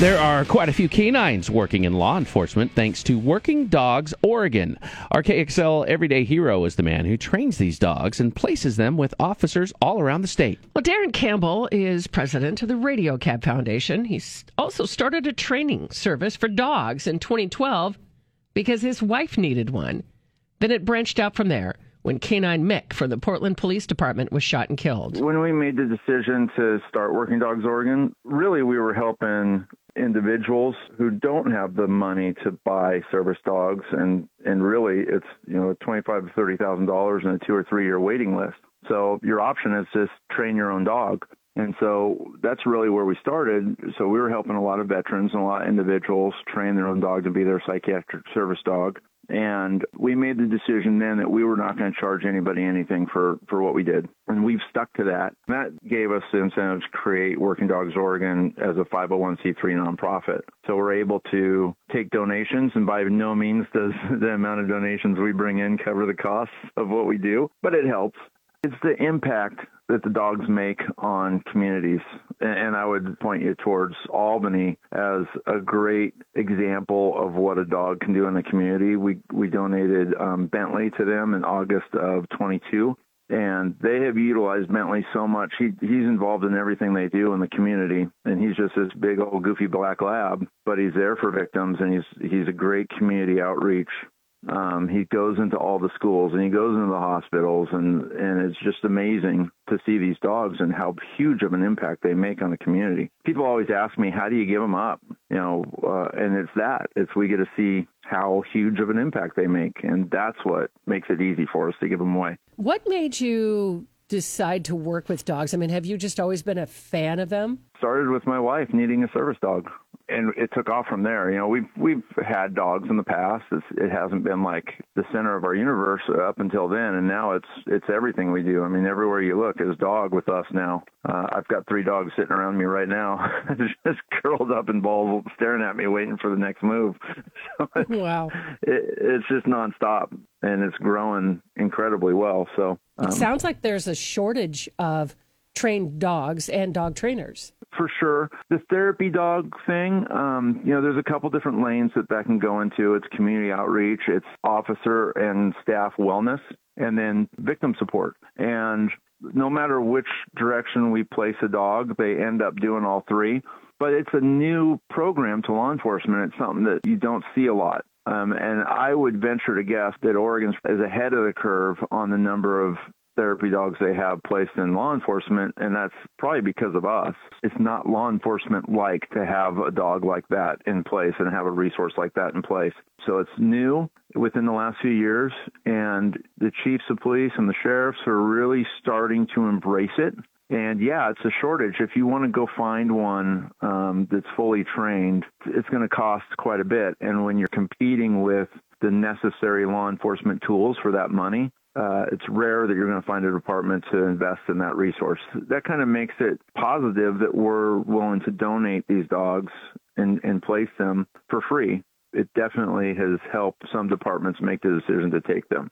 There are quite a few canines working in law enforcement thanks to Working Dogs Oregon. Our KXL Everyday Hero is the man who trains these dogs and places them with officers all around the state. Well, Darren Campbell is president of the Radio Cab Foundation. He's also started a training service for dogs in 2012 because his wife needed one. Then it branched out from there when Canine Mick from the Portland Police Department was shot and killed. When we made the decision to start Working Dogs Oregon, really we were helping individuals who don't have the money to buy service dogs and and really it's you know twenty five to thirty thousand dollars and a two or three year waiting list. So your option is just train your own dog. And so that's really where we started. So we were helping a lot of veterans and a lot of individuals train their own dog to be their psychiatric service dog and we made the decision then that we were not going to charge anybody anything for, for what we did. And we've stuck to that. And That gave us the incentive to create Working Dogs Oregon as a 501c3 nonprofit. So we're able to take donations, and by no means does the amount of donations we bring in cover the costs of what we do, but it helps. It's the impact that the dogs make on communities. And I would point you towards Albany as a great example of what a dog can do in the community. We we donated um, Bentley to them in August of 22, and they have utilized Bentley so much. He he's involved in everything they do in the community, and he's just this big old goofy black lab, but he's there for victims, and he's he's a great community outreach um, he goes into all the schools and he goes into the hospitals, and and it's just amazing to see these dogs and how huge of an impact they make on the community. People always ask me, how do you give them up? You know, uh, and it's that. It's we get to see how huge of an impact they make, and that's what makes it easy for us to give them away. What made you decide to work with dogs? I mean, have you just always been a fan of them? Started with my wife needing a service dog and it took off from there. You know, we've we've had dogs in the past. It's, it hasn't been like the center of our universe up until then, and now it's it's everything we do. I mean, everywhere you look is dog with us now. Uh, I've got three dogs sitting around me right now, just curled up in balls, staring at me, waiting for the next move. So wow, it, it's just nonstop, and it's growing incredibly well. So um, it sounds like there's a shortage of trained dogs and dog trainers for sure. The therapy dog thing, um, you know, there's a couple different lanes that that can go into. It's community outreach, it's officer and staff wellness, and then victim support. And no matter which direction we place a dog, they end up doing all three. But it's a new program to law enforcement. It's something that you don't see a lot. Um, and I would venture to guess that Oregon is ahead of the curve on the number of therapy dogs they have placed in law enforcement, and that's probably because of us. It's not law enforcement like to have a dog like that in place and have a resource like that in place. So it's new within the last few years, and the chiefs of police and the sheriffs are really starting to embrace it. And yeah, it's a shortage. If you want to go find one um, that's fully trained, it's going to cost quite a bit. And when you're competing with the necessary law enforcement tools for that money, uh, it's rare that you're going to find a department to invest in that resource. That kind of makes it positive that we're willing to donate these dogs and, and place them for free. It definitely has helped some departments make the decision to take them.